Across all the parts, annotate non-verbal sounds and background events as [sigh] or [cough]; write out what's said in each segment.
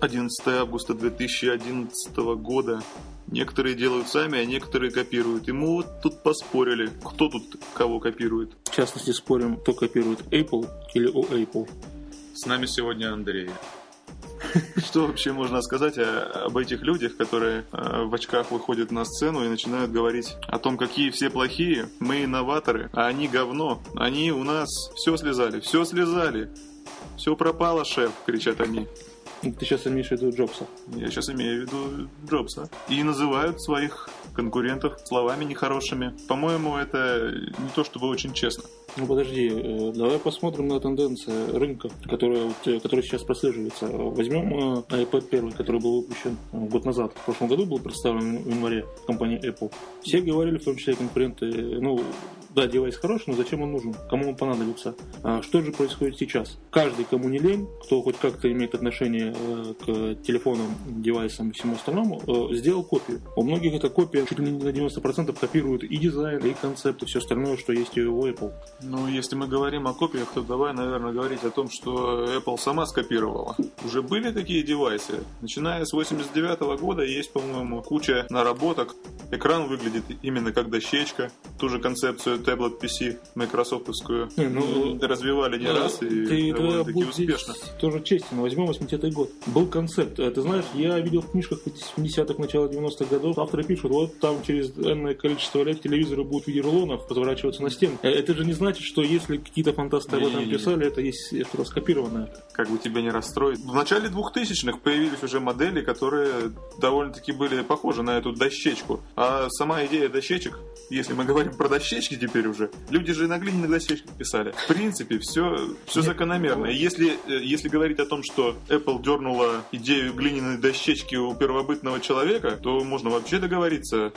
11 августа 2011 года. Некоторые делают сами, а некоторые копируют. И мы вот тут поспорили, кто тут кого копирует. В частности, спорим, кто копирует Apple или у Apple. С нами сегодня Андрей. [laughs] Что вообще можно сказать о- об этих людях, которые э, в очках выходят на сцену и начинают говорить о том, какие все плохие, мы инноваторы, а они говно, они у нас все слезали, все слезали, все пропало, шеф, кричат они. Ты сейчас имеешь в виду Джобса. Я сейчас имею в виду Джобса. И называют своих конкурентов словами нехорошими. По-моему, это не то чтобы очень честно. Ну подожди, э, давай посмотрим на тенденции рынка, которая, э, которая сейчас прослеживается. Возьмем э, iPad 1, который был выпущен год назад. В прошлом году был представлен в январе компанией Apple. Все говорили, в том числе конкуренты, ну, да, девайс хороший, но зачем он нужен? Кому он понадобится? А что же происходит сейчас? Каждый, кому не лень, кто хоть как-то имеет отношение э, к телефонам, девайсам и всему остальному, э, сделал копию. У многих эта копия чуть ли не на 90% копирует и дизайн, и концепт, и все остальное, что есть у Apple. Ну, если мы говорим о копиях, то давай, наверное, говорить о том, что Apple сама скопировала. Уже были такие девайсы. Начиная с 89 года есть, по-моему, куча наработок. Экран выглядит именно как дощечка. Ту же концепцию таблет PC майкрософтовскую Не, ну, развивали не раз и ты довольно-таки успешно. тоже честен. Возьмем 80-й год. Был концепт. Э, Ты знаешь, я видел в книжках 70-х, начала 90-х годов, авторы пишут, вот там через энное количество лет телевизоры будут в виде рулонов разворачиваться на стену. Э, Это же не значит, что если какие-то фантасты об этом писали, это есть что-то скопированное. Как бы тебя не расстроить. В начале 2000-х появились уже модели, которые довольно-таки были похожи на эту дощечку. А сама идея дощечек, если мы говорим про дощечки теперь уже, люди же на глиняных дощечках писали. В принципе, все, все закономерно. И если, э, если говорить о том, что Apple дернула идею глиняной дощечки у первобытного человека, то можно вообще договориться.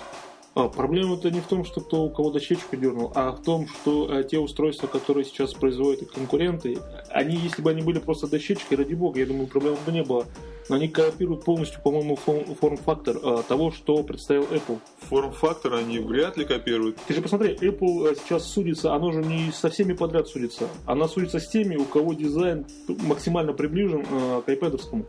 А, проблема-то не в том, что кто у кого дощечку дернул, а в том, что э, те устройства, которые сейчас производят конкуренты, они, если бы они были просто дощечкой, ради бога, я думаю, проблем бы не было. Они копируют полностью, по-моему, фо- форм-фактор э, того, что представил Apple. Форм-фактор они вряд ли копируют. Ты же посмотри, Apple э, сейчас судится, оно же не со всеми подряд судится. Она судится с теми, у кого дизайн максимально приближен э, к iPad.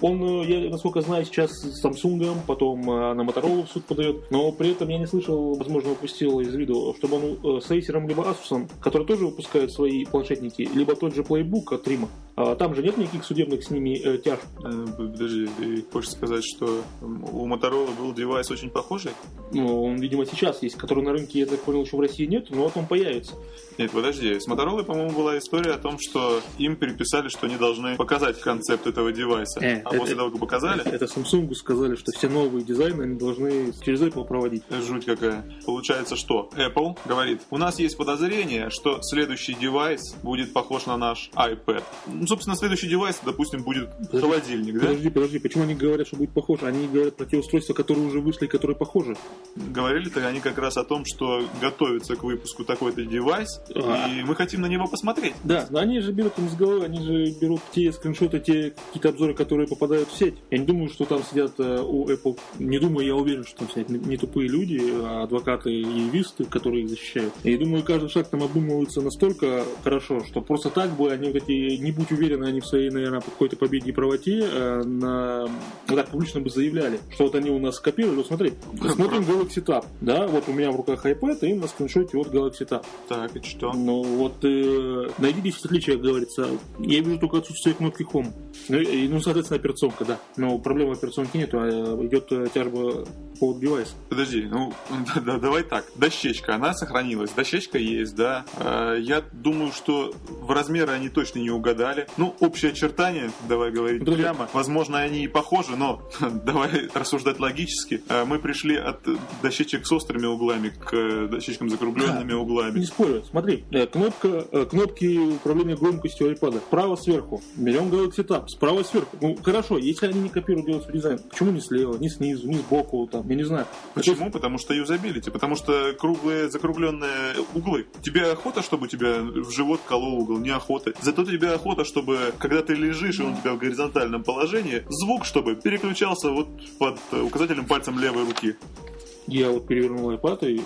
Он, э, я насколько знаю, сейчас с Samsung, потом на Motorola в суд подает, но при этом я не слышал, возможно, упустил из виду, чтобы он с Acer либо Asus, который тоже выпускают свои планшетники, либо тот же Playbook от Рима. А Там же нет никаких судебных с ними э, тяж. Э, Подожди, ты хочешь сказать, что у Motorola был девайс очень похожий? Ну, он, видимо, сейчас есть, который на рынке, я так понял, еще в России нет, но вот он появится. Нет, подожди. С Motorola, по-моему, была история о том, что им переписали, что они должны показать концепт этого девайса. Э, а это- после того, как показали, Это Samsung сказали, что все новые дизайны они должны через Apple проводить. жуть какая. Получается, что Apple говорит, у нас есть подозрение, что следующий девайс будет похож на наш iPad. Собственно, следующий девайс, допустим, будет Подожди, холодильник, да? Подожди, подожди, почему они говорят, что будет похоже? Они говорят про те устройства, которые уже вышли, и которые похожи. Говорили-то они как раз о том, что готовится к выпуску такой-то девайс, А. и мы хотим на него посмотреть. Да, но они же берут им с головы, они же берут те скриншоты, те какие-то обзоры, которые попадают в сеть. Я не думаю, что там сидят э, у Apple, не думаю, я уверен, что там сидят не, не тупые люди, а адвокаты и юристы, которые их защищают. И думаю, каждый шаг там обдумывается настолько хорошо, что просто так бы они вот эти, не будь уверены они в своей, наверное, какой-то победе и правоте, э, на, вот так публично бы заявляли, что вот они у нас скопировали. Вот смотри, смотрим Galaxy Tab, да, вот у меня в руках iPad, и на скриншоте вот Galaxy Tab. Так, и что? Ну вот э, найди 10 отличий, как говорится. Я вижу только отсутствие кнопки Home. Ну, и, ну, соответственно, операционка, да. Но проблемы операционки нету, а идет э, тяжба по девайса. Подожди, ну да, [laughs] да, давай так. Дощечка, она сохранилась. Дощечка есть, да. Э, Я думаю, что в размеры они точно не угадали. Ну, общие очертания, давай говорить Подожди. прямо. Возможно, они и похожи, но [laughs] давай рассуждать логически. Э, Мы пришли от дощечек с острыми углами к э, дощечкам с закругленными Не углами. спорю. Смотри, э, кнопка, э, кнопки управления громкостью iPad. Справа сверху. Берем Galaxy Tab. Справа сверху. Ну, хорошо, если они не копируют свой дизайн, почему не слева, не снизу, не сбоку, там, я не знаю. Почему? Потому что юзабилити, потому что круглые закругленные углы. Тебе охота, чтобы у тебя в живот колол угол? Не охота. Зато тебе охота, чтобы, когда ты лежишь, и он у тебя в горизонтальном положении, звук, чтобы переключался вот под э, указательным пальцем левой руки. Я вот перевернул iPad и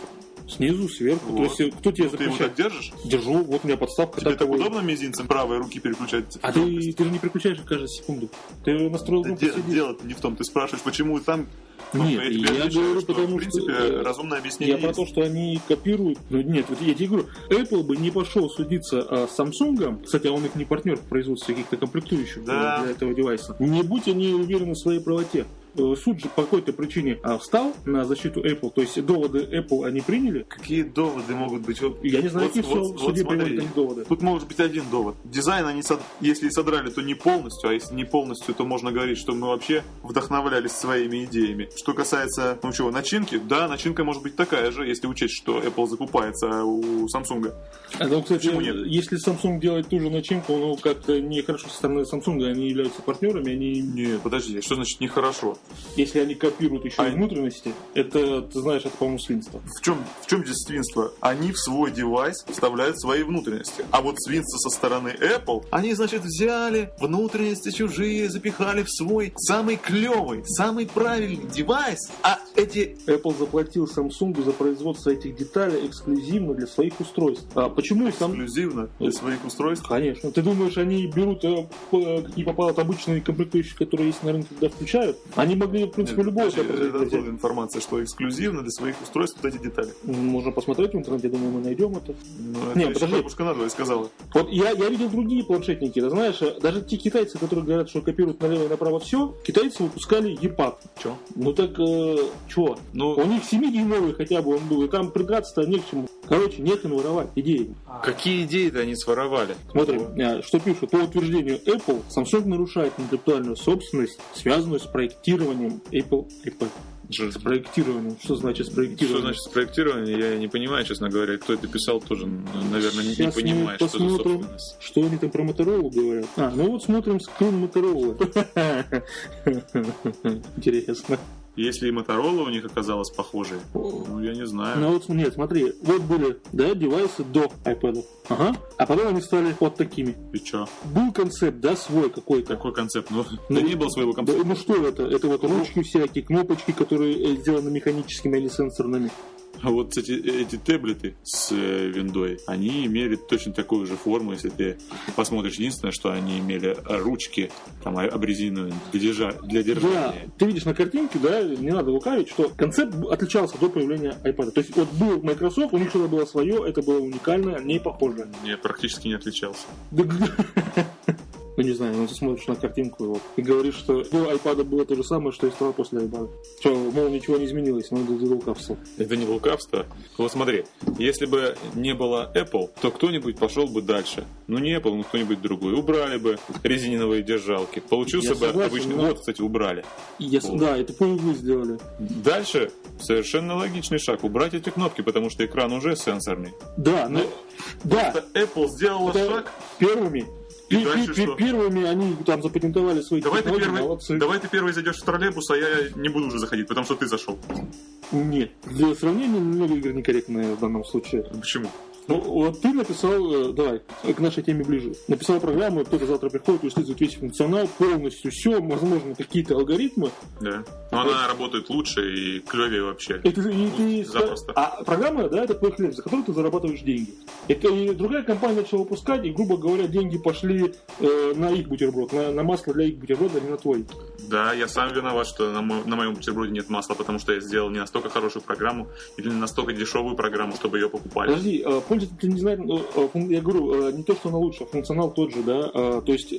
Снизу, сверху. Вот. То есть, кто тебе Ну, ты его запрещает? так держишь? Держу, вот у меня подставка Тебе так такого. удобно мизинцем правой руки переключать? А ты, ты же не переключаешь каждую секунду. Ты настроил группу, де- дело не в том, ты спрашиваешь, почему там... Ну, Нет, тебе я отвечаю, говорю, что, потому в принципе, что, э, разумное объяснение Я про есть. то, что они копируют. Ну нет, вот я тебе говорю, Apple бы не пошел судиться а, с Samsung. Кстати, а он их не партнер в производстве каких-то комплектующих Да. для этого девайса. Не будь они уверены в своей правоте. Э, Суд же по какой-то причине а, встал на защиту Apple, то есть доводы Apple они приняли. Какие доводы могут быть? Вот- Я не знаю, вот- какие вот- суде вот приводят они доводы. Тут может быть один довод. Дизайн они, если и содрали, то не полностью, а если не полностью, то можно говорить, что мы вообще вдохновлялись своими идеями. Что касается, ну чего, начинки, да, начинка может быть такая же, если учесть, что Apple закупается у Samsung. А, ну, кстати, Почему нет? если Samsung делает ту же начинку, ну как-то нехорошо со стороны Samsung, они являются партнерами, они Нет, подожди, что значит нехорошо? Если они копируют еще А- и внутренности, это, ты знаешь, это, по-моему, свинство. В чем, в чем здесь свинство? Они в свой девайс вставляют свои внутренности. А вот свинство со стороны Apple, они, значит, взяли внутренности чужие, запихали в свой самый клевый, самый правильный девайс. А эти... Apple заплатил Samsung за производство этих деталей эксклюзивно для своих устройств. А почему сам... эксклюзивно для своих устройств. Конечно. Ты думаешь, они берут, э, п- какие попадают обычные комплектующие, которые есть на рынке, туда включают? Они могли, в принципе, любого тебя это производить. откуда информация, что эксклюзивно для своих устройств вот эти детали. Можно посмотреть в интернете, я думаю, мы найдем это. Ну, Не, это еще подожди. бабушка надвое сказала. Вот я, я видел другие планшетники, ты знаешь, э, даже те китайцы, которые говорят, что копируют налево и направо все, китайцы выпускали EPUB. Че? Ну так, э, чё? Ну, У них 7-дюймовый хотя бы он был, и там придраться-то не к чему. Короче, нехрен воровать идеи. Какие идеи-то они своровали? Смотри, э, что пишут. По утверждению Apple, Samsung нарушает интеллектуальную собственность, связанную с проектированием Apple iPad. С проектированием. Что значит Что спроектирование? значит спроектирование, я не понимаю, честно говоря. Кто это писал, тоже, наверное, не, не понимает, что за посмотрим, собственность. что они там про Моторолу говорят. А, ну вот смотрим скрин Моторолы. [laughs] Интересно. Если и Motorola у них оказалась похожей, ну, я не знаю. Ну вот, нет, смотри, вот были, да, девайсы до iPad. Ага. А потом они стали вот такими. И чё? Был концепт, да, свой какой-то. Какой концепт? Ну, Ну, да не было своего Да, концепта. ну что это? Это вот ручки всякие, кнопочки, которые э, сделаны механическими или сенсорными. А вот, кстати, эти таблеты с э, виндой, они имели точно такую же форму, если ты посмотришь. Единственное, что они имели ручки там, а- обрезиненные для, держа- для Да, держания. ты видишь на картинке, да, не надо лукавить, что концепт отличался до появления iPad. То есть вот был Microsoft, у них что-то было свое, это было уникальное, не похожее. Не, практически не отличался. [laughs] Да Ну не знаю, ну ты смотришь на картинку вот, и говоришь, что до iPad было то же самое, что и стало после iPad. Что, мол, ничего не изменилось, ну это лукавство. Это не лукавство. Вот смотри, если бы не было Apple, то кто-нибудь пошел бы дальше. Ну не Apple, ну кто-нибудь другой. Убрали бы резиновые держалки. Получился Я бы согласен, обычный. но- Вот, кстати, убрали. Я Вот. Да, это вы сделали. Дальше совершенно логичный шаг. Убрать эти кнопки, потому что экран уже сенсорный. Да, но... Да, Это Apple сделала это шаг. первыми. И дальше что? Первыми они там запатентовали свои Давай ты, первый, молодцы. давай ты первый зайдешь в троллейбус, а я не буду уже заходить, потому что ты зашел. Нет, для сравнения немного игры некорректное в данном случае. Почему? Ну, вот ты написал, э, давай, к нашей теме ближе. Написал программу, кто-то завтра приходит, использует весь функционал, полностью все, возможно, какие-то алгоритмы. Да. Но она работает лучше и клевее вообще. И ты, и ты Запросто. А программа, да, это твой хлеб, за который ты зарабатываешь деньги. Это и другая компания начала выпускать, и, грубо говоря, деньги пошли э, на их бутерброд, на, на масло для их бутерброда, а не на твой. Да, я сам виноват, что на, мо- на моем бутерброде нет масла, потому что я сделал не настолько хорошую программу или не настолько дешевую программу, чтобы ее покупали. Подожди, э, пользователь не ну, э, фун- я говорю, э, не то, что она лучше, а функционал тот же, да, э, то есть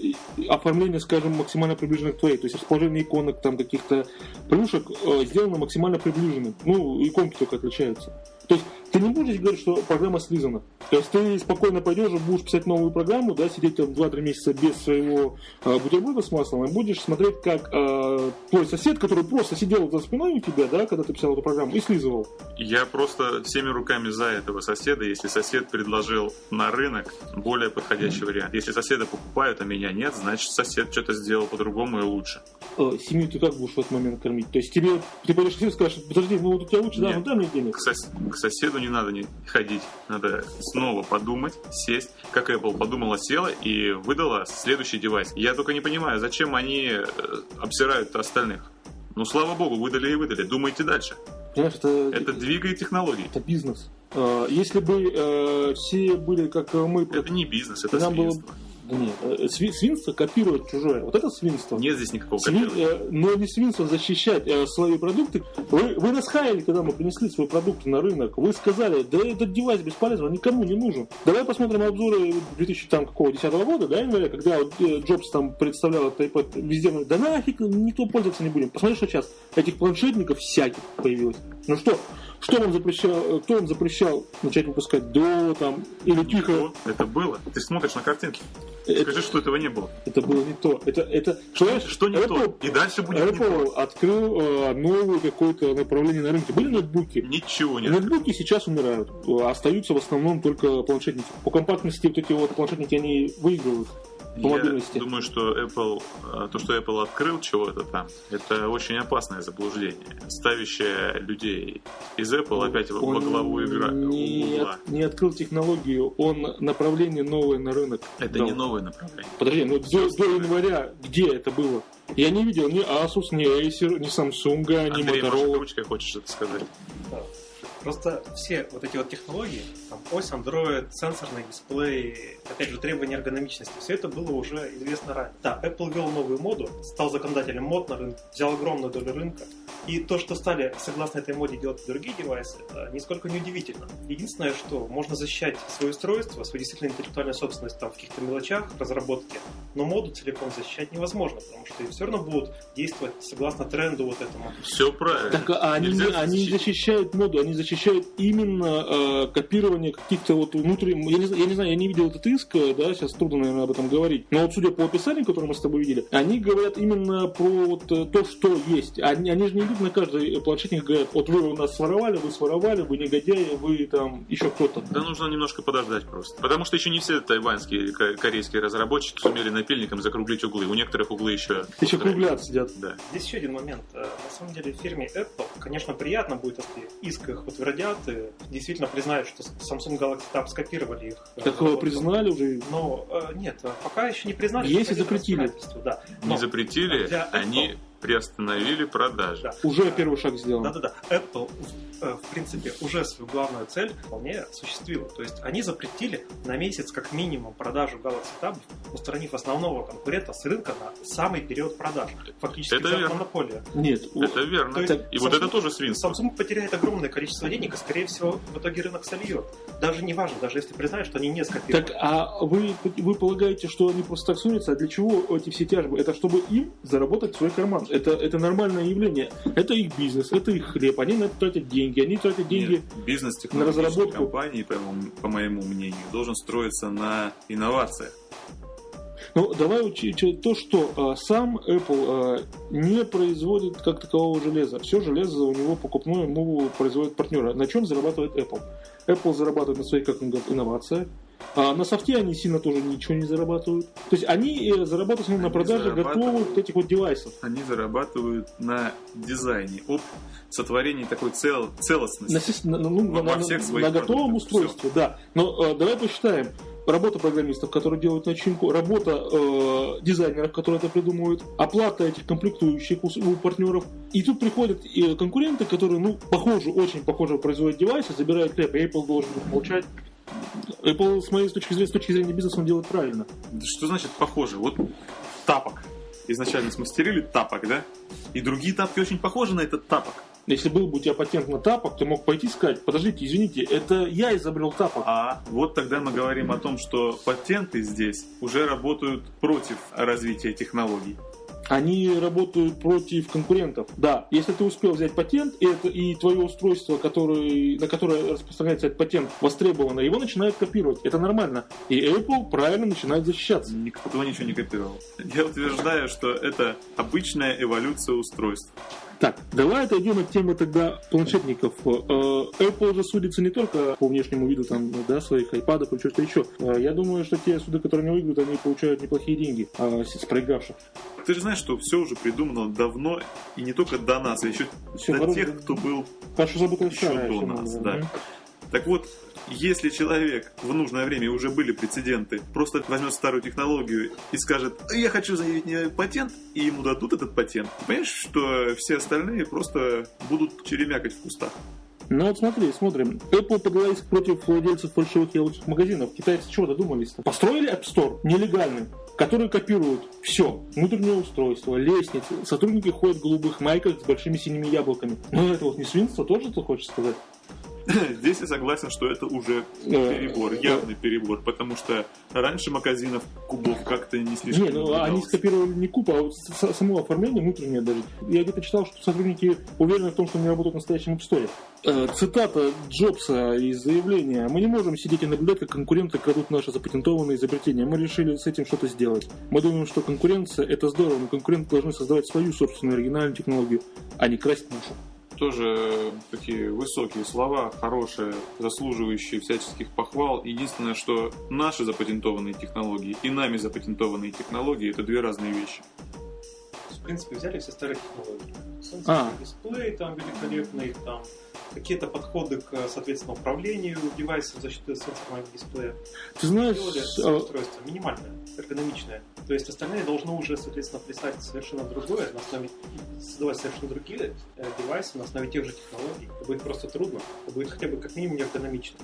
оформление, скажем, максимально приближено к твоей, то есть расположение иконок, там каких-то плюшек э, сделано максимально приближенным, ну, иконки только отличаются. То есть ты не будешь говорить, что программа слизана. То есть ты спокойно пойдешь, будешь писать новую программу, да, сидеть там 2-3 месяца без своего э, бутерброда с маслом, и будешь смотреть, как э, твой сосед, который просто сидел за спиной у тебя, да, когда ты писал эту программу, и слизывал. Я просто всеми руками за этого соседа, если сосед предложил на рынок более подходящий вариант. Если соседа покупают, а меня нет, значит сосед что-то сделал по-другому и лучше. э, семью ты как будешь в этот момент кормить? То есть тебе, ты пойдешь к соседу и скажешь, подожди, ну вот у тебя лучше, да, Нет. ну дай мне денег. К, сос- к соседу не надо не ходить, надо снова подумать, сесть, как Apple подумала, села и выдала следующий девайс. Я только не понимаю, зачем они э, обсирают остальных. Ну, слава богу, выдали и выдали. Думайте дальше. Понимаешь, это, Это двигает технологии. это бизнес. Э, Если бы э, все были как мы, Это не бизнес, это Нам было-. Да нет, э, сви- свинство копирует чужое. Вот это свинство. Нет здесь никакого Сви- копирования. э, но не свинство защищать э, свои продукты. Вы, вы нас хаяли, когда мы принесли свой продукт на рынок. Вы сказали, да этот девайс бесполезен, он никому не нужен. Давай посмотрим обзоры 2010 года, да, января, когда э, Джобс там представлял этот iPad везде, да нафиг, никто пользоваться не будем. Посмотри, что сейчас этих планшетников всяких появилось. Ну что, что вам запрещал, э, кто вам запрещал начать выпускать до там или тихо? Это было. Ты смотришь на картинки. Это, Скажи, что этого не было. это было не то. Это, это, что, Что не Apple- то. И дальше будет не то. Apple открыл э, новое какое-то направление на рынке. Были ноутбуки? Ничего нет. Ноутбуки сейчас умирают. Остаются в основном только планшетники. По компактности вот эти вот планшетники, они выигрывают Я думаю, что Apple, э, то, что Apple открыл чего-то там, это очень опасное заблуждение, ставящее людей из Apple опять во Он главу игра не, угла. от- не открыл технологию, он направление новое на рынок. Это дал. не новое направление. Подожди, ну до, до января где это было? Я не видел ни Asus, ни Acer, ни Samsung, ни Андрей, Motorola. ручкой, хочешь это сказать? Просто все вот эти вот технологии, там, ось, Android, сенсорный дисплей, опять же, требования эргономичности, все это было уже известно ранее. Да, Apple ввел новую моду, стал законодателем мод на рынке, взял огромную долю рынка. И то, что стали, согласно этой моде, делать другие девайсы, это нисколько не удивительно. Единственное, что можно защищать свое устройство, свою действительно интеллектуальную собственность там, в каких-то мелочах разработки, но моду целиком защищать невозможно, потому что все равно будут действовать согласно тренду вот этому. Все правильно. Так а они, они защищают моду, они защищают именно э, копирование каких-то вот внутренних... Я не, знаю- я не знаю, я не видел этот иск, э, да, сейчас трудно, наверное, об этом говорить. Но вот судя по описанию, которое мы с тобой видели, они говорят именно про вот э, то, что есть. Они, они же не идут на каждый планшетник и говорят, вот вы у нас своровали, вы своровали, вы негодяи, вы там еще кто-то. Да нужно немножко подождать просто. Потому что еще не все тайваньские, ко- корейские разработчики сумели напильником закруглить углы. У некоторых углы еще... Еще круглят сидят. Да. Здесь еще один момент. Э, На самом деле фирме Apple, конечно, приятно будет, если иск их утвердят и действительно признают, что Samsung Galaxy Tab скопировали их. э, Так его разработку. признали уже. Но э, нет, э, пока еще не признали. Есть и что это запретили. Да. Не запретили, Apple- они приостановили продажи. Да. Уже первый шаг сделан. Да-да-да. Apple, э, в принципе, уже свою главную цель вполне осуществила. То есть они запретили на месяц как минимум продажу Galaxy Tab, устранив основного конкурента с рынка на самый период продаж. Фактически Это верно. монополию. Нет, Это верно. То есть И вот Samsung- это тоже свинство. Samsung потеряет огромное количество денег, и, скорее всего, в итоге рынок сольет. Даже не важно, даже если признают, что они не скопировали. Так, а вы, вы полагаете, что они просто так ссорятся? А для чего эти все тяжбы? Это чтобы им заработать в свой карман. Это, это нормальное явление. Это их бизнес, это их хлеб. Они на это тратят деньги. Они тратят деньги. Нет, бизнес на разработку. компании, по, моему- по моему мнению, должен строиться на инновациях. Ну, давай учить то, что а, сам Apple а, не производит как такового железа. Все железо у него покупное ему производит партнеры. На чем зарабатывает Apple? Apple зарабатывает на своих, как он говорит, инновациях. А на софте они сильно тоже ничего не зарабатывают. То есть они э, зарабатывают ну, на Они продаже готовых вот этих вот девайсов. Они зарабатывают на дизайне, об сотворении такой цел, целостности. На, на- ну, Во- на- во всех на своих готовом продуктах. устройстве, да. Но э, давай посчитаем. Работа программистов, которые делают начинку, работа э, дизайнеров, которые это придумывают, оплата этих комплектующих у, у партнеров. И тут приходят э, конкуренты, которые, ну, похоже, очень похоже производят девайсы, забирают хлеб, и Apple должен молчать. Apple, с моей точки зрения, с точки зрения бизнеса, он делает правильно. Что значит похоже? Вот тапок. Изначально смастерили тапок, да? И другие тапки очень похожи на этот тапок. Если был бы у тебя патент на тапок, ты мог пойти и сказать, подождите, извините, это я изобрел тапок. А вот тогда мы говорим о том, что патенты здесь уже работают против развития технологий. Они работают против конкурентов. Да, если ты успел взять патент, и, это, и твое устройство, который, на которое распространяется этот патент, востребовано, его начинают копировать. Это нормально. И Apple правильно начинает защищаться. Никто ничего не копировал. Я утверждаю, что это обычная эволюция устройств. Так, давай отойдем от темы тогда планшетников. Э, Apple же судится не только по внешнему виду там, да, своих айпадов или что-то еще. Э, Я думаю, что те суды, которые не выиграют, они получают неплохие деньги а, с проигравших. Ты же знаешь, что все уже придумано давно, и не только до нас, а еще Всё, до народ- тех, кто был Хорошо Еще до нас, да. Так вот, если человек в нужное время уже были прецеденты, просто возьмет старую технологию и скажет, я хочу заявить мне патент, и ему дадут этот патент, понимаешь, что все остальные просто будут черемякать в кустах. Ну вот смотри, смотрим. Apple подалась против владельцев фальшивых яблочных магазинов. Китайцы чего додумались-то? Построили App Store нелегальный, который копирует все. Внутреннее устройство, лестницы. Сотрудники ходят в голубых майках с большими синими яблоками. Но это вот не свинство тоже, ты хочешь сказать? [coughs] Здесь я согласен, что это уже перебор, явный перебор, потому что раньше магазинов кубов как-то не слишком Не, ну они скопировали не куб, а вот само оформление внутреннее даже. Я где-то читал, что сотрудники уверены в том, что они работают в настоящем App. Э, Цитата Джобса из заявления. Мы не можем сидеть и наблюдать, как конкуренты крадут наши запатентованные изобретения. Мы решили с этим что-то сделать. Мы думаем, что конкуренция это здорово, но конкуренты должны создавать свою собственную оригинальную технологию, а не красть нашу. Тоже такие высокие слова, хорошие, заслуживающие всяческих похвал. Единственное, что наши запатентованные технологии и нами запатентованные технологии это две разные вещи. В принципе, взяли все старые технологии. А. дисплей там великолепный, там какие-то подходы к, соответственно, управлению девайсов за счет сенсорного дисплея. Ты знаешь, Сделали а, минимальное, эргономичное. То есть остальные должны уже, соответственно, писать совершенно другое, на основе, создавать совершенно другие э, девайсы на основе тех же технологий. Это будет просто трудно. Это будет хотя бы как минимум эргономично.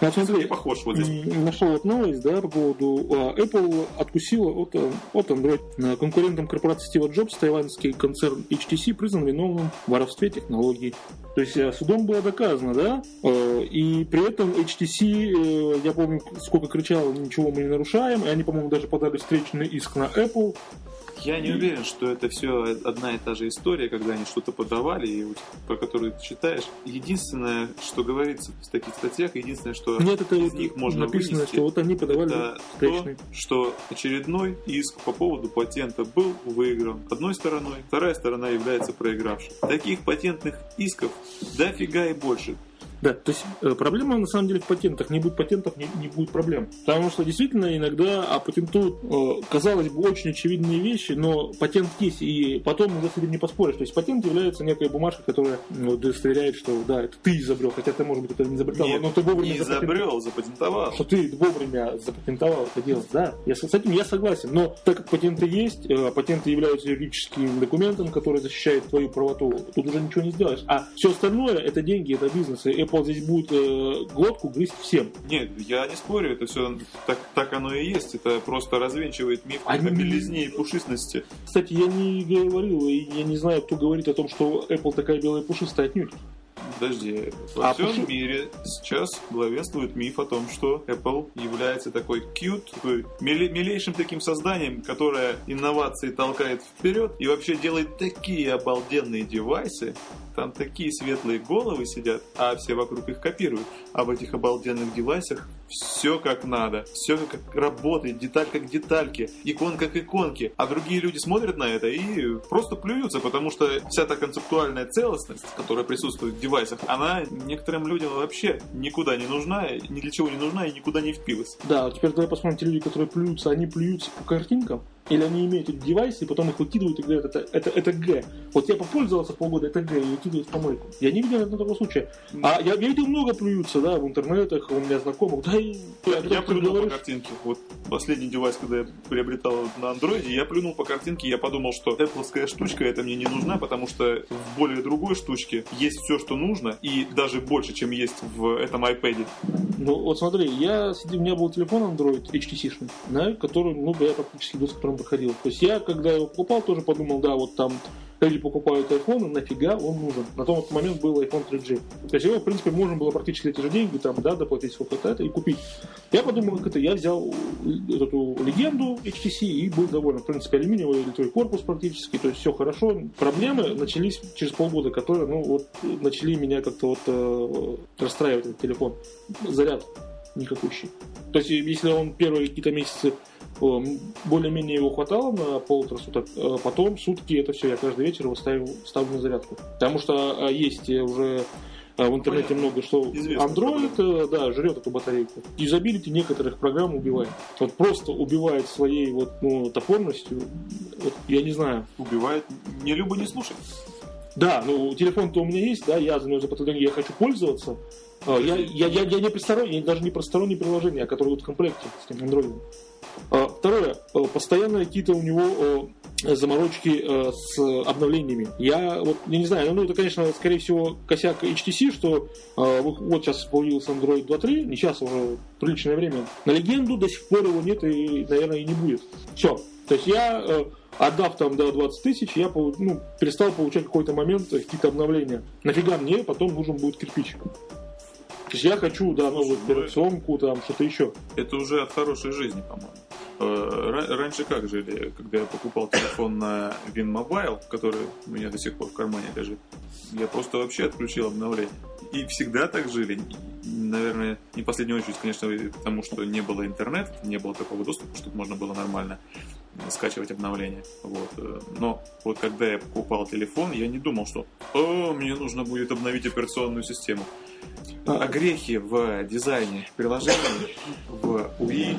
Ну, смотри, Не похож вот здесь. Нашел вот новость, да, по поводу а, Apple откусила от, э, от Android. Конкурентом корпорации Стива Джобс, тайваньский концерн HTC, признан виновным в воровстве технологий. То есть э, судом было доказано, да, э, и при этом HTC, я помню, сколько кричал, ничего мы не нарушаем, и они, по-моему, даже подали встречный иск на Apple. Я не уверен, что это все одна и та же история, когда они что-то подавали, и про которую ты читаешь. Единственное, что говорится в таких статьях, единственное, что Нет, это из вот них можно написано, вынести, что вот они подавали это встречный. то, что очередной иск по поводу патента был выигран одной стороной, вторая сторона является проигравшей. Таких патентных исков дофига и больше. Да, то есть э, проблема на самом деле в патентах. Не будет патентов, не, не будет проблем. Потому что действительно иногда а патентуют, э, казалось бы, очень очевидные вещи, но патент есть, и потом уже с этим не поспоришь. То есть патент является некой бумажкой, которая ну, удостоверяет, что да, это ты изобрел, хотя ты, может быть, это не изобретал, Нет, но ты вовремя не изобрел, запатентовал. Что ты вовремя запатентовал это дело. Да, я с с этим я согласен. Но так как патенты есть, э, патенты являются юридическим документом, который защищает твою правоту, тут уже ничего не сделаешь. А все остальное это деньги, это бизнес. И Apple здесь будет э, глотку грызть всем. Нет, я не спорю, это все так, так оно и есть. Это просто развенчивает миф Они- о белизне и пушистности. Кстати, я не говорил, и я не знаю, кто говорит о том, что Apple такая белая пушистая отнюдь. Подожди, во А всем пуши- мире сейчас главенствует миф о том, что Apple является такой cute, такой миле- милейшим таким созданием, которое инновации толкает вперед и вообще делает такие обалденные девайсы, там такие светлые головы сидят, а все вокруг их копируют. А в этих обалденных девайсах все как надо, все как работает, деталь как детальки, икон как иконки. А другие люди смотрят на это и просто плюются, потому что вся та концептуальная целостность, которая присутствует в девайсах, она некоторым людям вообще никуда не нужна, ни для чего не нужна и никуда не впилась. Да, теперь давай посмотрим, те люди, которые плюются, они плюются по картинкам, или они имеют эти девайсы, и потом их выкидывают и говорят, это, это, это Г. Вот я попользовался полгода, это Г, и выкидывают в помойку. Я не видел одного случая. А я, я видел много плюются, да, в интернетах, у меня знакомых, да, и Я, я плюнул по говорит, картинке. Вот последний девайс, когда я приобретал на андроиде, я плюнул по картинке, я подумал, что Apple штучка это мне не нужна, потому что в более другой штучке есть все, что нужно, и даже больше, чем есть в этом iPad. Ну, вот смотри, я у меня был телефон Android HTC-шный, да, который, ну, я практически до которым проходил. То есть я, когда его покупал, тоже подумал, да, вот там люди покупают iPhone, нафига он нужен. На тот момент был iPhone 3G. То есть его, в принципе, можно было практически эти же деньги, там, да, доплатить сколько-то это и купить. Я подумал, как это, я взял эту легенду HTC и был доволен. В принципе, алюминиевый литой корпус практически, то есть все хорошо. Проблемы начались через полгода, которые, ну, вот, начали меня как-то вот э, расстраивать этот телефон. Заряд никакущий. То есть, если он первые какие-то месяцы более-менее его хватало на полутора суток, э, потом сутки это все, я каждый вечер его ставил, ставлю на зарядку. Потому что э, есть э, уже э, в интернете Понятно. много, что Известная Android, э, да, жрет эту батарейку. Юзабилити некоторых программ убивает. Вот просто убивает своей вот, ну, топорностью. Вот, я не знаю. Убивает не любо не слушай. Да, ну телефон-то у меня есть, да, я за него заплатил я хочу пользоваться. А, Я, я, я, я не про сторонние, даже не про сторонние приложения, которые идут в комплекте с этим Android. А, Второе. А, Постоянно какие-то у него а, заморочки а, с обновлениями. Я вот, я не знаю, ну это, конечно, скорее всего, косяк HTC, что вот сейчас появился Android 2.3, не сейчас, уже приличное время. На легенду до сих пор его нет и, наверное, и не будет. Все. То есть я, э, отдав там до 20 тысяч, я ну, перестал получать какой-то момент какие-то обновления. Нафига мне потом нужен будет кирпич? То есть я хочу, да, новую ну, операционку, там, что-то еще. Это уже от хорошей жизни, по-моему. Э, ра- Раньше как жили, когда я покупал телефон на WinMobile, который у меня до сих пор в кармане лежит, я просто вообще отключил обновление. И всегда так жили. И, Наверное, не в последнюю очередь, конечно, потому что не было интернета, не было такого доступа, чтобы можно было нормально э, скачивать обновления. Вот. э, Но вот когда я покупал телефон, я не думал, что «О, мне нужно будет обновить операционную систему». А грехи в дизайне приложений в UI,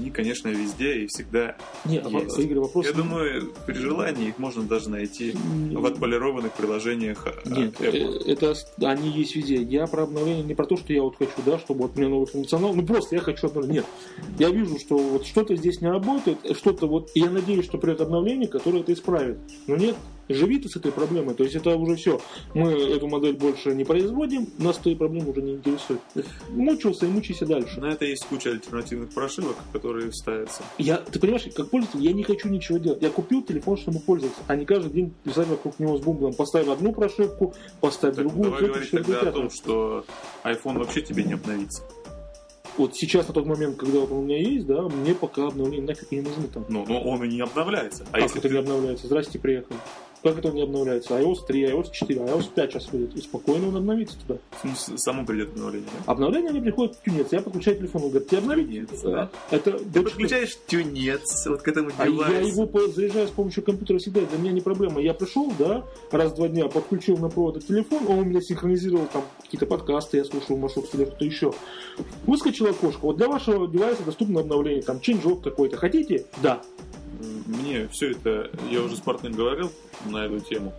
они, конечно, везде и всегда Не, есть. Игорь, вопрос... Я думаю, при желании их можно даже найти в отполированных приложениях от Нет, Apple. э, это с- они есть везде. Я про обновление не про то, что я вот хочу, да, чтобы вот меня новый функционал. Ну просто я хочу обновление. Нет. Я вижу, что вот что-то здесь не работает, э, что-то вот. Я надеюсь, что придет обновление, которое это исправит. Но нет, живи ты с этой проблемой. То есть это уже все. Мы эту модель больше не производим, нас твои проблемы уже не интересуют. Мучился и мучайся дальше. На это есть куча альтернативных прошивок, которые ставятся. Я, ты понимаешь, как пользователь, я не хочу ничего делать. Я купил телефон, чтобы пользоваться, а не каждый день писать вокруг него с бумагом. Поставь одну прошивку, поставь Так, другую, давай говорить тогда о том, что iPhone вообще тебе не обновится. Вот сейчас, на тот момент, когда вот он у меня есть, да, мне пока обновления нафиг не нужны там. Ну, но он и не обновляется. А как если это ты не обновляется? Здрасте, приехали. Как это не обновляется? iOS 3, iOS 4, iOS 5 сейчас выйдет. И спокойно он обновится туда. ну, само придет обновление, да? Обновление они приходят в тюнец. Я подключаю телефон, он говорит, тебе обновить? Тюнец, да. Это Ты дочка- подключаешь тюнец вот к этому А я девайсу. его заряжаю с помощью компьютера всегда, для меня не проблема. Я пришел, да, раз в два дня подключил на провод телефон, он у меня синхронизировал там какие-то подкасты, я слушал маршрут или что-то еще. Выскочило окошко. Вот для вашего девайса доступно обновление, там чейнджлог какой-то. Хотите? Да. Мне все это, я уже с партнером говорил на эту тему,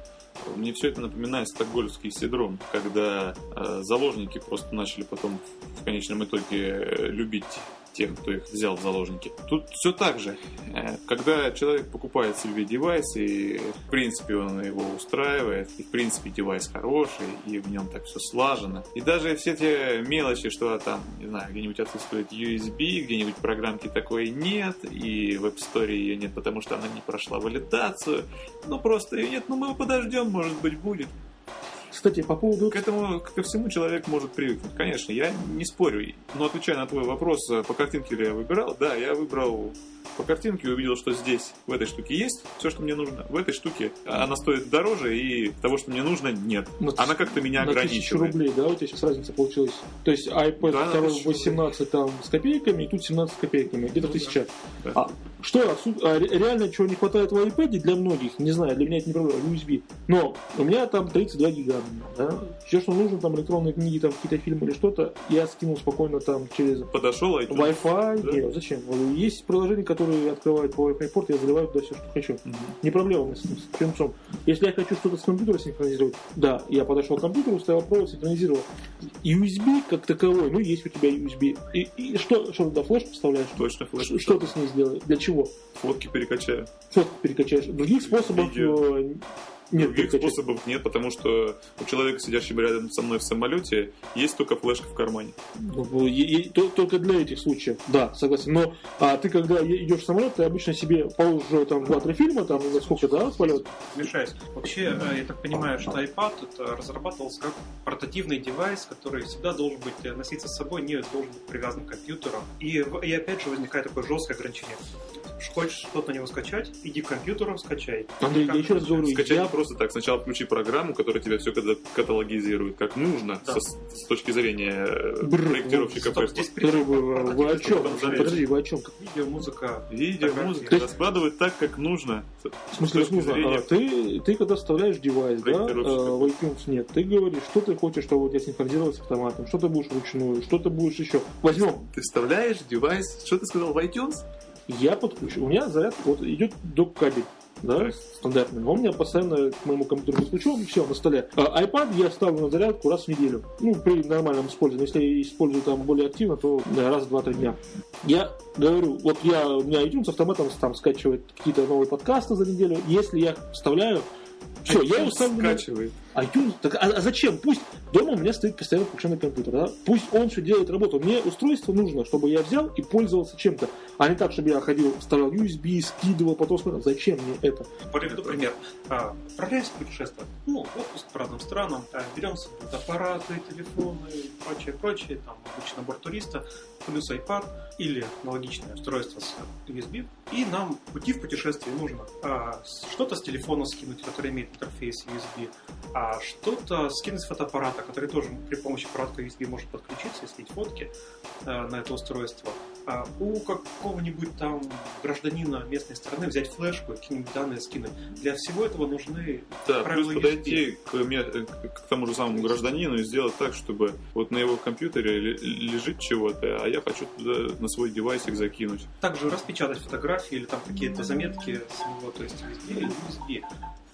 мне все это напоминает стокгольмский синдром, когда э, заложники просто начали потом в конечном итоге э, любить тех, кто их взял в заложники. Тут все так же. Э, Когда человек покупает себе девайс, и в принципе он его устраивает, и в принципе девайс хороший, и в нем так все слажено. И даже все те мелочи, что там, не знаю, где-нибудь отсутствует USB, где-нибудь программки такой нет, и в App Store ее нет, потому что она не прошла валидацию. Ну просто ее нет, ну мы подождем, может быть будет. Кстати, по поводу... К этому, ко всему человек может привыкнуть. Конечно, я не спорю. Но отвечая на твой вопрос, э, по картинке ли я выбирал, да, я выбрал по картинке и увидел, что здесь, в этой штуке есть все, что мне нужно. В этой штуке она стоит дороже, и того, что мне нужно, нет. На Она тысяч- как-то меня на тысячу ограничивает. рублей, да, у тебя сейчас разница получилась. То есть iPad Да, на 2 тысячу 18 там с копейками, и тут 17 с копейками, где-то Ну, тысяча. да. А что, а ре- реально чего не хватает в iPad для многих, не знаю, для меня это не проблема, USB. Но у меня там 32 гига, да. Все, что нужно, там электронные книги, там какие-то фильмы или что-то, я скинул спокойно там через Подошел, а Wi-Fi. Да. Нет, зачем? Есть приложения, которые открывают по Wi-Fi порт, я заливаю туда все, что хочу. Не проблема с этим, с концом. Если я хочу что-то с компьютера синхронизировать, да, я подошел к компьютеру, вставил провод, синхронизировал. USB как таковой, ну есть у тебя USB. И, и что, что туда флешку вставляешь? Точно, Что, флешку. что ты с ней сделаешь? Для чего? Фотки перекачаю. Фотку перекачаешь. Других способов Видео. Нет Других перекачать. способов нет, потому что у человека, сидящего рядом со мной в самолете, есть только флешка в кармане. Ну, и- и то- только для этих случаев, да, согласен. Но а ты когда идешь в самолет, ты обычно себе положишь там два-три фильма, там сколько, да, полет. Мешаюсь. Вообще, э, я так понимаю, что iPad это разрабатывался как портативный девайс, который всегда должен быть э, носиться с собой, не должен быть привязан к компьютеру. И, и опять же возникает такое жесткое ограничение. Хочешь что-то на него скачать, иди к компьютеру, скачай. Андрей, я еще раз говорю, Скачать я просто так. Сначала включи программу, которая тебя все каталогизирует как нужно Да. со- с точки зрения э, Бррр, проектировщика Стоп, Apple. здесь Вы, вы- о чем? Подожди, вы о чем? видео, музыка. Видео, музыка есть- раскладывают так, как нужно. В смысле, точки нужно, зрения- а, ты, ты когда вставляешь девайс, да, э, в iTunes нет, ты говоришь, что ты хочешь, чтобы у тебя синхронизировалось с автоматом, что ты будешь вручную, что ты будешь еще. Возьмем, Ты вставляешь девайс, что ты сказал, в iTunes? Я подключу. У меня заряд вот идет до кабель. Да, стандартный. Он меня постоянно к моему компьютеру подключен, все, на столе. А iPad я ставлю на зарядку раз в неделю. Ну, при нормальном использовании. Если я использую там более активно, то да, раз в 2-3 дня. Я говорю, вот я, у меня iTunes автоматом там скачивает какие-то новые подкасты за неделю. Если я вставляю все, я его ставлю на- скачивает. iTunes, так, а, а зачем? Пусть дома у меня стоит постоянно включенный компьютер, да? Пусть он все делает работу. Мне устройство нужно, чтобы я взял и пользовался чем-то, а не так, чтобы я ходил, вставлял USB, скидывал, потом смотрел. Зачем мне это? Приведу пример. А, Отправляемся путешествовать. Ну, отпуск по разным странам. А, Берем с собой аппараты, телефоны, прочее, прочее. Там обычно набор туриста, плюс iPad или аналогичное устройство с USB. И нам в пути в путешествии нужно а, что-то с телефона скинуть, который имеет интерфейс USB, а что-то скинуть с фотоаппарата, который тоже при помощи аппарата USB может подключиться и слить фотки а, на это устройство. А у какого-нибудь там гражданина местной страны взять флешку какие-нибудь данные скинуть. Для всего этого нужны Да, правила плюс подойти к, ме- к тому же самому гражданину и сделать так, чтобы вот на его компьютере ле- лежит чего-то, а я хочу туда на свой девайсик закинуть. также распечатать фотографии или там какие-то заметки с него, то есть USB или USB.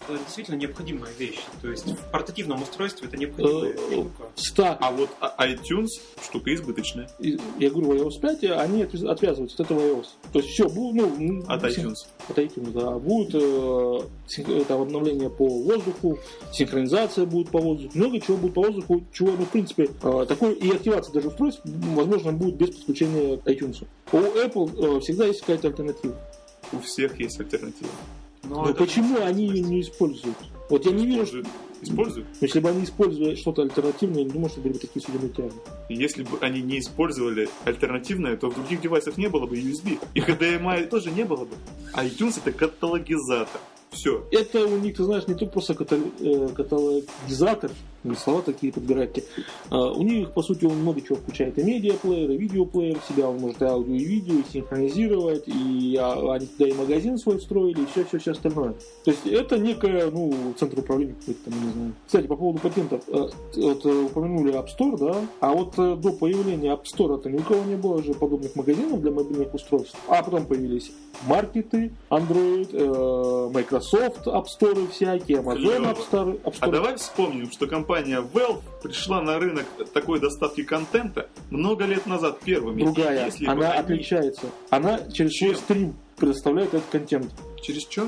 Это действительно необходимая вещь. То есть в портативном устройстве это необходимая Э, штука. Стак. А вот а- iTunes штука избыточная И- Я говорю, в iOS 5 они отвяз- отвязываются от этого iOS. То есть все, ну, от син- iTunes. от iTunes, да. Будет э, син- там, обновление по воздуху, синхронизация будет по воздуху, много чего будет по воздуху, чего, ну, в принципе, э, такой и активация даже устройств, возможно, будет без подключения к iTunes. У Apple э, всегда есть какая-то альтернатива. У всех есть альтернатива. Но Но это- почему они ее не используют? Вот я не вижу, Используют. Используют. если бы они использовали что-то альтернативное, я не думаю, что были бы такие судебные Если бы они не использовали альтернативное, то в других девайсах не было бы USB. И HDMI тоже не было бы. А iTunes это каталогизатор. Все. Это у них, ты знаешь, не только просто э, каталогизатор, слова такие подбирайте. А, у них, по сути, он много чего включает. И медиаплеер, и видеоплеер, себя он может и аудио, и видео, и синхронизировать, и а, они туда и магазин свой встроили, и все-все-все остальное. То есть это некое, ну, центр управления какой-то там, не знаю. Кстати, по поводу патентов. э, Вот э, упомянули App Store, да? А вот э, до появления App Store то ни у кого не было же подобных магазинов для мобильных устройств. А потом появились маркеты, Android, Microsoft App Store всякие, Amazon. App Store. App А Store. давай вспомним, что компания Valve пришла на рынок такой доставки контента много лет назад первыми. Другая. Если Она они- отличается. Она через свой стрим предоставляет этот контент. Через что?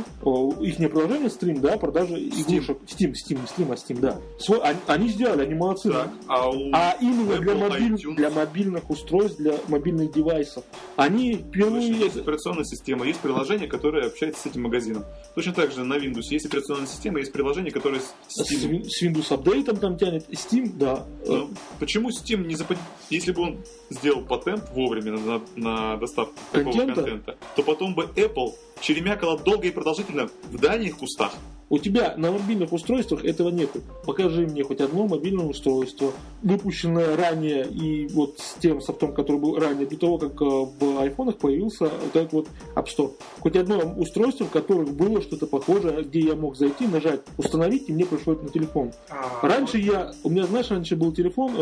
Их приложение стрим, да, продажи игрушек. Steam, Steam, не Steam, а Steam, да. Свой, они, они сделали, они молодцы. Так, а у... А именно для, Apple мобиль- iTunes. для мобильных устройств, для мобильных девайсов. Они впервые... Есть операционная система, есть приложение, которое общается с этим магазином. Точно так же на Windows есть операционная система, есть приложение, которое с С, Steam. Win- с Windows апдейтом там тянет. Steam, да. Ну, почему Steam не запад... Если бы он сделал патент вовремя на, на доставку такого Контента? контента, то потом бы Apple черемякала долго и продолжительно в дальних кустах. У тебя на мобильных устройствах этого нету. Покажи мне хоть одно мобильное устройство, выпущенное ранее и вот с тем софтом, который был ранее, до того, как э, в айфонах появился вот этот вот App Store. Хоть одно устройство, в которых было что-то похожее, где я мог зайти, нажать, установить, и мне пришло это на телефон. А, Раньше я, у меня, знаешь, раньше был телефон, э,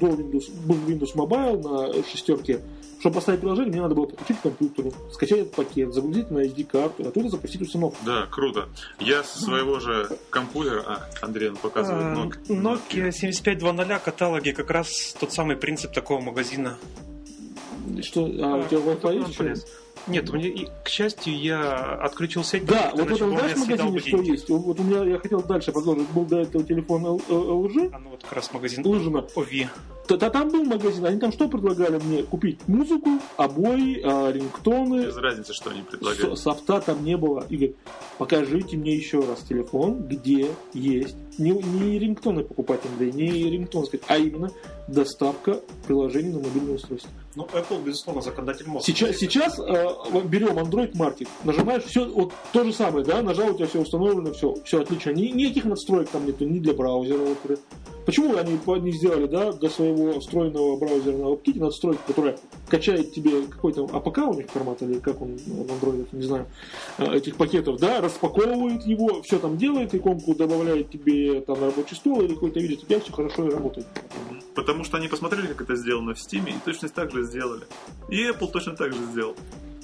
до Windows, был Windows Mobile на шестерке. Чтобы поставить приложение, мне надо было подключить к компьютеру, скачать этот пакет, загрузить на SD-карту, оттуда запустить установку. Да, круто. Я со своего же компьютера... А, Андрей, он показывает а, ног. Nokia 7520 каталоге как раз тот самый принцип такого магазина. Что, а, у тебя Wi-Fi есть. Нет, и, к счастью, я отключил сеть. Да, вот меня съедал магазине что есть? Вот у меня, я хотел дальше продолжить. Был до этого телефон LG, А ну вот как раз магазин Лыжина. OV. Та- та- Там был магазин, они там что предлагали мне? Купить музыку, обои, а, рингтоны, Без разницы, что они предлагают. С- софта там не было. Игорь, покажите мне еще раз телефон, где есть не, не рингтоны покупать, Андрей, не рингтон сказать, а именно доставка приложений на мобильное устройство. Ну, Apple, безусловно, законодатель мозга. Сейчас, сейчас э, вот берем Android Market, нажимаешь, все, вот то же самое, да, нажал, у тебя все установлено, все, все отлично. Ни, никаких надстроек там нету, ни для браузера, например. Почему они не сделали, да, для своего встроенного браузера на WebKit надстройку, которая качает тебе какой-то APK у них формат, или как он в Android, не знаю, э, этих пакетов, да, распаковывает его, все там делает, иконку добавляет тебе там на рабочий стол или какой-то виджет, у тебя все хорошо и работает. Потому что они посмотрели, как это сделано в Steam, и точно так же сделали. И Apple точно так же сделал.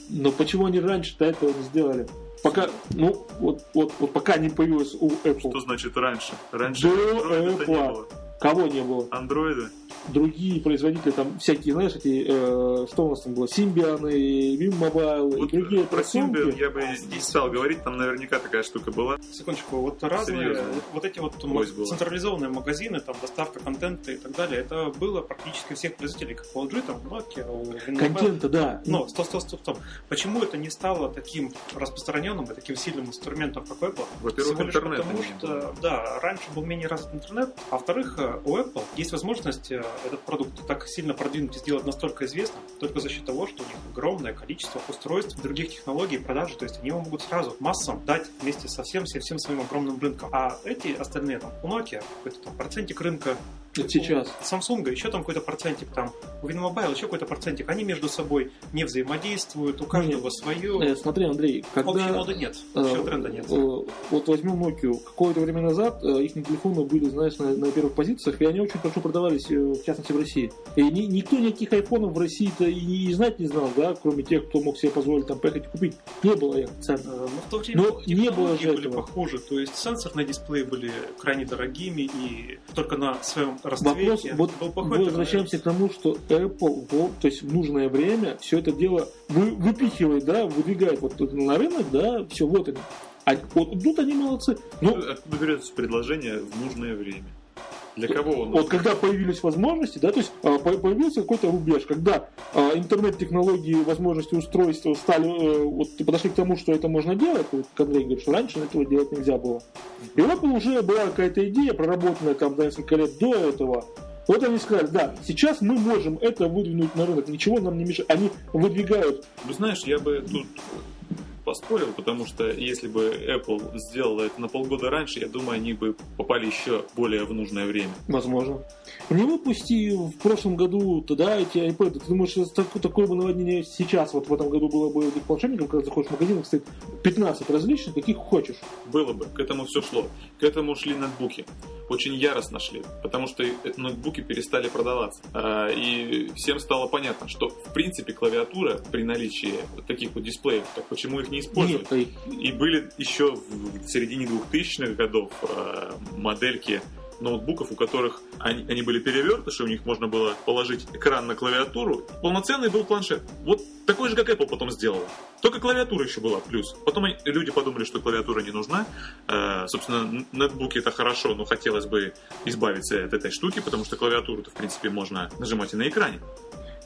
Но почему они раньше-то этого не сделали? Пока, ну, вот, вот, вот пока не появилось у Apple. Что значит раньше? Раньше До Android-то не Apple. было. Кого не было? Андроида? Другие производители, там всякие, знаешь, эти, э, что у нас там было, Symbian и Vim Mobile Вот и другие про. Symbian я бы не стал говорить, там наверняка такая штука была. Секундочку, вот разные, Серьезно? вот, вот эти вот Ось централизованные магазины, там доставка контента и так далее, это было практически у всех производителей, как у LG, там, Nokia, у Winmobile. Контента, да. Но, стоп, стоп, стоп, стоп. Почему это не стало таким распространенным и таким сильным инструментом, как Apple? Во-первых, интернета потому, что, да, раньше был менее развит интернет, а во-вторых, э, у Apple есть возможность э, этот продукт так сильно продвинуть и сделать настолько известным только за счет того, что у них огромное количество устройств, других технологий продажи, то есть они его могут сразу массам дать вместе со всем, всем, всем своим огромным рынком. А эти остальные, там, у Nokia, какой-то там процентик рынка, Это сейчас. Samsung еще там какой-то процентик, там, у Winmobile еще какой-то процентик, они между собой не взаимодействуют, у каждого свое. Э, смотри, Андрей, когда... Общей моды нет, э, общего тренда нет. э, вот возьмем Nokia. Какое-то время назад э, их телефоны были, знаешь, на, на первых позициях, и они очень хорошо продавались, э, в частности, в России. И ни- никто никаких айфонов в России-то и, и знать не знал, да, кроме тех, кто мог себе позволить там поехать и купить. Не было их цен. Э, Но в то время Но не было же были этого. похожи, то есть сенсорные дисплеи были крайне дорогими и только на своем Вопрос, вот мы возвращаемся к тому, что Apple, во- то есть в нужное время все это дело вы, выпихивает, да, выдвигает вот на рынок, да, все, вот они. А вот тут они молодцы. Ну, Откуда берется предложение в нужное время? Для кого он? Вот когда появились возможности, да, то есть а, по- появился какой-то рубеж, когда а, интернет-технологии, возможности устройства стали, э, вот подошли к тому, что это можно делать, вот, как Андрей говорит, что раньше этого делать нельзя было. И у Apple уже была какая-то идея, проработанная там за несколько лет до этого. Вот они сказали, да, сейчас мы можем это выдвинуть на рынок, ничего нам не мешает. Они выдвигают, Ну, знаешь, я бы тут поспорил, потому что если бы Apple сделала это на полгода раньше, я думаю, они бы попали еще более в нужное время. возможно. Не выпусти в прошлом году тогда эти iPad. Ты думаешь, такое бы наводнение сейчас, вот в этом году было бы этих планшетников, когда заходишь в магазин, их стоит 15 различных, каких хочешь. Было бы, к этому все шло. К этому шли ноутбуки. Очень яростно шли, потому что э, ноутбуки перестали продаваться. А, И всем стало понятно, что в принципе клавиатура при наличии таких вот дисплеев, так почему их не использовать? Нет, И были еще в середине 2000-х годов э, модельки ноутбуков, у которых они, они были перевертыши, у них можно было положить экран на клавиатуру. Полноценный был планшет. Вот такой же, как Apple потом сделала. Только клавиатура еще была плюс. Потом люди подумали, что клавиатура не нужна. Э, собственно, нетбуки это хорошо, но хотелось бы избавиться от этой штуки, потому что клавиатуру-то, в принципе, можно нажимать и на экране.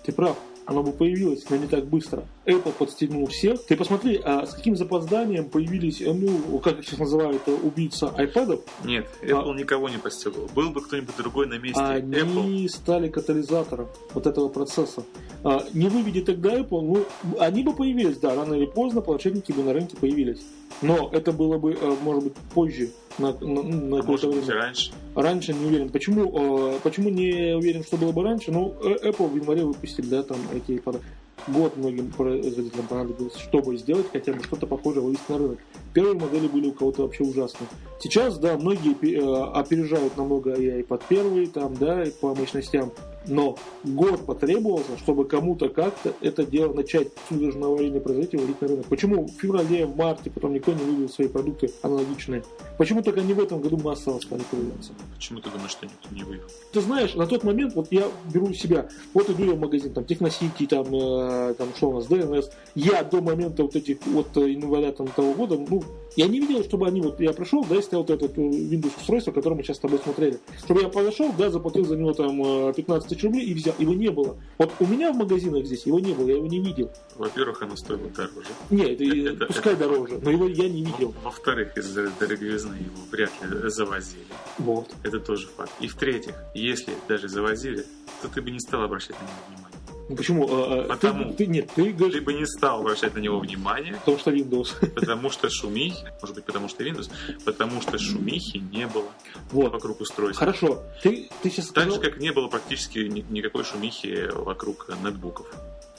ты прав. Оно бы появилось, но не так быстро. Apple подстегнул всех. Ты посмотри, а с каким запозданием появились, э, ну, как их сейчас называют, э, убийца iPad, Нет, Apple никого не постигал. Был бы кто-нибудь другой на месте Apple. они стали катализатором вот этого процесса. А, не выведи тогда Apple, ну, они бы появились, да, рано или поздно планшетники бы на рынке появились. Но это было бы, э, может быть, позже, на, на, на А какое-то время. раньше. Раньше не уверен. Почему, э, почему не уверен, что было бы раньше? Ну, э, Apple в январе выпустили, да, там эти iPad. Год многим производителям понадобился, чтобы сделать хотя бы что-то похожее вывести на рынок. Первые модели были у кого-то вообще ужасные. Сейчас, да, многие э, опережают намного и iPad первый, там, да, и по мощностям. Но год потребовался, чтобы кому-то как-то это дело начать судорожное аварийное производитель вводить на рынок. Почему в феврале, в марте потом никто не вывел свои продукты аналогичные? Почему только они в этом году массово стали появляться? Почему ты думаешь, что никто не выиграл? Ты знаешь, на тот момент, вот я беру себя, вот иду я в магазин, там, Техносити, там, э, там, что у нас, ДНС, я до момента вот этих, вот э, января там, того года, ну, я не видел, чтобы они, вот, я пришел, да, и стоял вот это э, Windows устройство, которое мы сейчас с тобой смотрели, чтобы я подошел, да, заплатил за него там э, 15 тысяч рублей и взял, его не было. Вот у меня в магазинах здесь его не было, я его не видел. Во-первых, оно стоило дороже. Нет, это, Это- пускай это- дороже, но его я не видел. Во- Во-вторых, из-за дороговизны его вряд ли завозили. Вот. Это тоже факт. И в-третьих, если даже завозили, то ты бы не стал обращать на него внимание. Ну, Почему? Э, э, Потому. Ты, ты- нет, ты Ты говоришь, бы не стал обращать на него внимание, потому что Windows. [laughs] потому что шумихи, может быть, потому что Windows, потому что шумихи не было Вот. вокруг устройства. Хорошо. Ты, ты сейчас Так сказал... же, как не было практически ни- никакой шумихи вокруг нетбуков.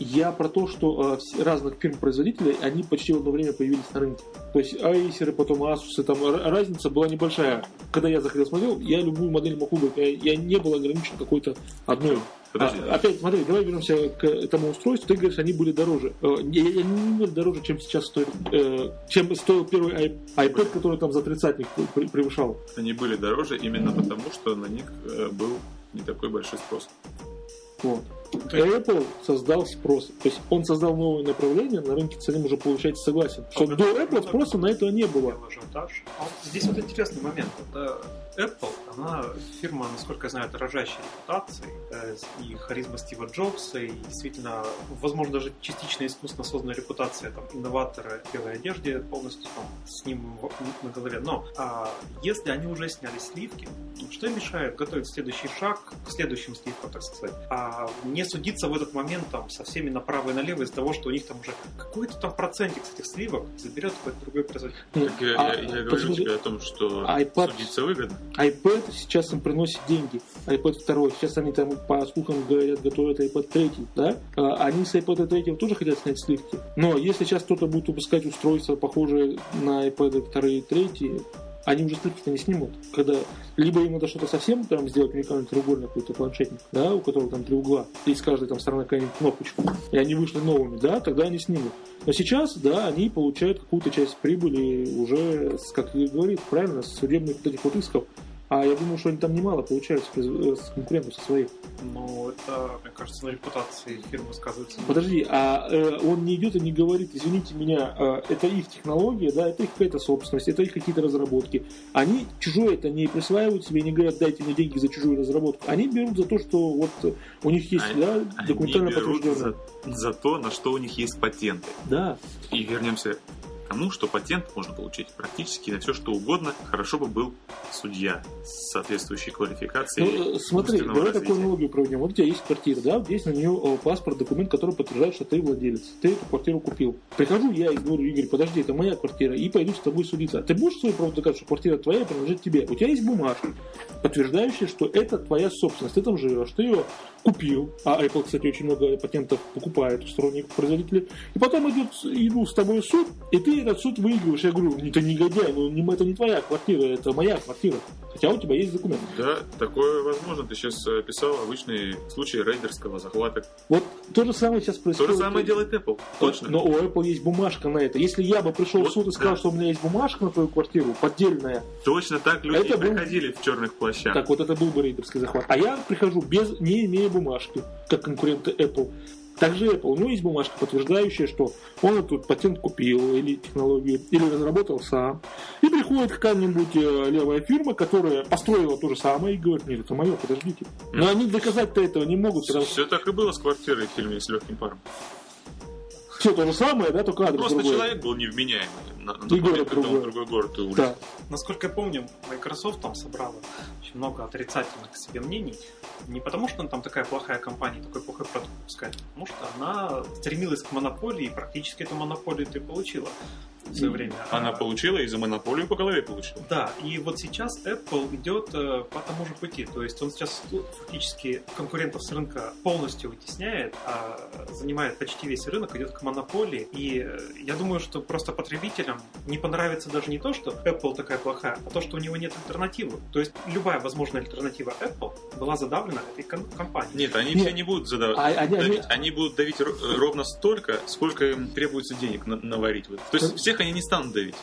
Я про то, что э, разных фирм-производителей, они почти в одно время появились на рынке. То есть Acer, потом Asus, там р- разница была небольшая. Когда я заходил, смотрел, я любую модель мог выбрать. Я, я не был ограничен какой-то одной. Подожди. А, опять, смотри, давай вернемся к этому устройству. Ты говоришь, они были дороже. Э, Они не были дороже, чем сейчас стоит, э, чем стоил первый iPad, который там за тридцатник превышал. Они были дороже именно потому, что на них э, был не такой большой спрос. Вот. Apple создал спрос. То есть он создал новое направление, на рынке целым уже получается согласен. Что до Apple спроса на это не было. Ажиотаж. А вот здесь вот интересный момент. Это Apple, она фирма, насколько я знаю, дорожащей репутацией и харизма Стива Джобса, и действительно, возможно, даже частично искусственно созданная репутация там, инноватора в белой одежде полностью там, с ним на голове. Но а, если они уже сняли сливки, что им мешает готовить следующий шаг к следующим сливкам, так сказать? А не судиться в этот момент там со всеми направо и налево из-за того, что у них там уже какой-то там процентик с этих сливок заберет какой-то другой производитель. Так я, А, я- я говорю посмотри, тебе о том, что iPad- судиться выгодно. iPad сейчас им приносит деньги. iPad 2. Сейчас они там, по слухам говорят, готовят iPad 3. Да? А, Они с iPad 3 тоже хотят снять сливки. Но если сейчас кто-то будет выпускать устройства, похожие на iPad 2 и 3, они уже сливки-то не снимут. Когда либо им надо что-то совсем там сделать, уникальный треугольный какой-то планшетник, да, у которого там три угла, и с каждой там стороны какая-нибудь кнопочка, и они вышли новыми, да, тогда они снимут. Но сейчас, да, они получают какую-то часть прибыли уже, как и говорит, правильно, с судебных вот этих вот исков. А я думаю, что они там немало получают с, произ- с конкурентов со своих. Но это, мне кажется, на репутации фирмы сказывается. Подожди, а э, он не идет и не говорит, извините меня, э, это их технология, да, это их какая-то собственность, это их какие-то разработки. Они чужое это не присваивают себе, не говорят, дайте мне деньги за чужую разработку. Они берут за то, что вот э, у них есть, Они- да, Они документально берут подтвержденное. за, за то, на что у них есть патенты. Да. И вернемся тому, что патент можно получить практически на все, что угодно. Хорошо бы был судья с соответствующей квалификацией. Ну, э, смотри, давай такую развития. аналогию проведем. Вот у тебя есть квартира, да, есть на нее э, паспорт, документ, который подтверждает, что ты владелец. Ты эту квартиру купил. Прихожу я и говорю, Игорь, подожди, это моя квартира, и пойду с тобой судиться. А ты будешь свою правду доказывать, что квартира твоя принадлежит тебе? У тебя есть бумажка, подтверждающая, что это твоя собственность, ты там живешь, ты ее купил, а Apple, кстати, очень много патентов покупает у сторонних производителей, и потом идет, иду с тобой в суд, и ты этот суд выигрываешь. Я говорю, это негодяй, ну это не твоя квартира, это моя квартира. Хотя у тебя есть документ. Да, такое возможно. Ты сейчас описал обычный случай рейдерского захвата. Вот то же самое сейчас То происходит. же самое делает Apple. Точно. Но у Apple есть бумажка на это. Если я бы пришел Вот, в суд и сказал, да. что у меня есть бумажка на твою квартиру, поддельная, Точно так люди Это и был- приходили в черных плащах. так вот это был бы рейдерский захват. А я прихожу без, не имея бумажки, как конкуренты Apple. Также Apple, у него есть бумажка, подтверждающая, что он этот патент купил или технологию, или разработал сам. И приходит какая-нибудь э, левая фирма, которая построила то же самое и говорит, нет, это мое, подождите. Но они доказать-то этого не могут, потому Все так и было с квартирой в фильме с легким паром. Все то же самое, да, только адрес Просто другой. человек был невменяемый. На, на И момент, когда он другой. в другой город и улицу. Да. Насколько я помню, Microsoft там собрала очень много отрицательных к себе мнений. Не потому, что она там такая плохая компания, такой плохой продукт выпускает, а потому что она стремилась к монополии, и практически эту монополию ты получила в свое время. Она А, получила и за монополию по голове получила. Да, и вот сейчас Apple идет э, по тому же пути. То есть он сейчас ну, фактически конкурентов с рынка полностью вытесняет, а занимает почти весь рынок, идет к монополии. И э, я думаю, что просто потребителям не понравится даже не то, что Apple такая плохая, а то, что у него нет альтернативы. То есть любая возможная альтернатива Apple была задавлена этой ком- компанией. Нет, они Нет. все не будут задавать. А- они- давить. они- Они будут давить ро- ровно столько, сколько им требуется денег на- наварить. То есть всех они не станут давить.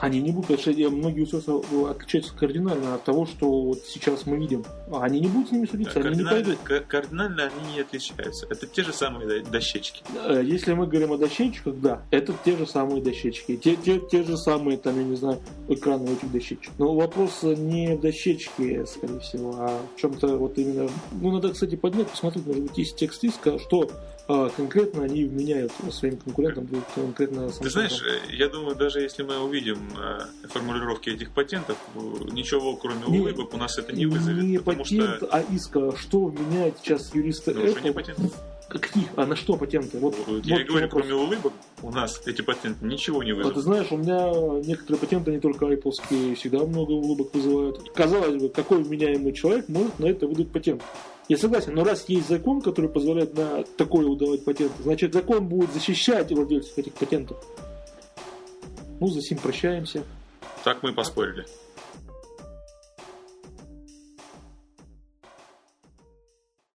Они не будут, потому что э, многие устройства э, отличаются кардинально от того, что вот сейчас мы видим. А Они не будут с ними судиться, они не пойдут. ка- кардинально они не отличаются. Это те же самые до- дощечки. Э, Если мы говорим о дощечках, да, это те же самые дощечки. Те, те, те же самые, там, я не знаю, экраны у этих дощечек. Но вопрос не в дощечке, скорее всего, а в чем-то вот именно... Ну, надо, кстати, поднять, посмотреть, может быть, есть текст иска, что э, конкретно они вменяют своим конкурентам, конкретно Ты Samsung. знаешь, э, я думаю, даже если мы увидим э, формулировки этих патентов, э, ничего кроме Не- улыбок у нас это не вызовет. Не потому патент, что... а иска. Что меняет сейчас юристы Ну, не Apple? патент. Каких? А на что патенты? Вот, Я вот говорю, вопрос. кроме улыбок, у нас эти патенты ничего не А ты вызовут. знаешь, у меня некоторые патенты, не только apple всегда много улыбок вызывают. Казалось бы, какой вменяемый человек может на это выдать патент? Я согласен, но раз есть закон, который позволяет на такое выдавать патенты, значит закон будет защищать владельцев этих патентов. Ну, за сим прощаемся. Так мы и поспорили.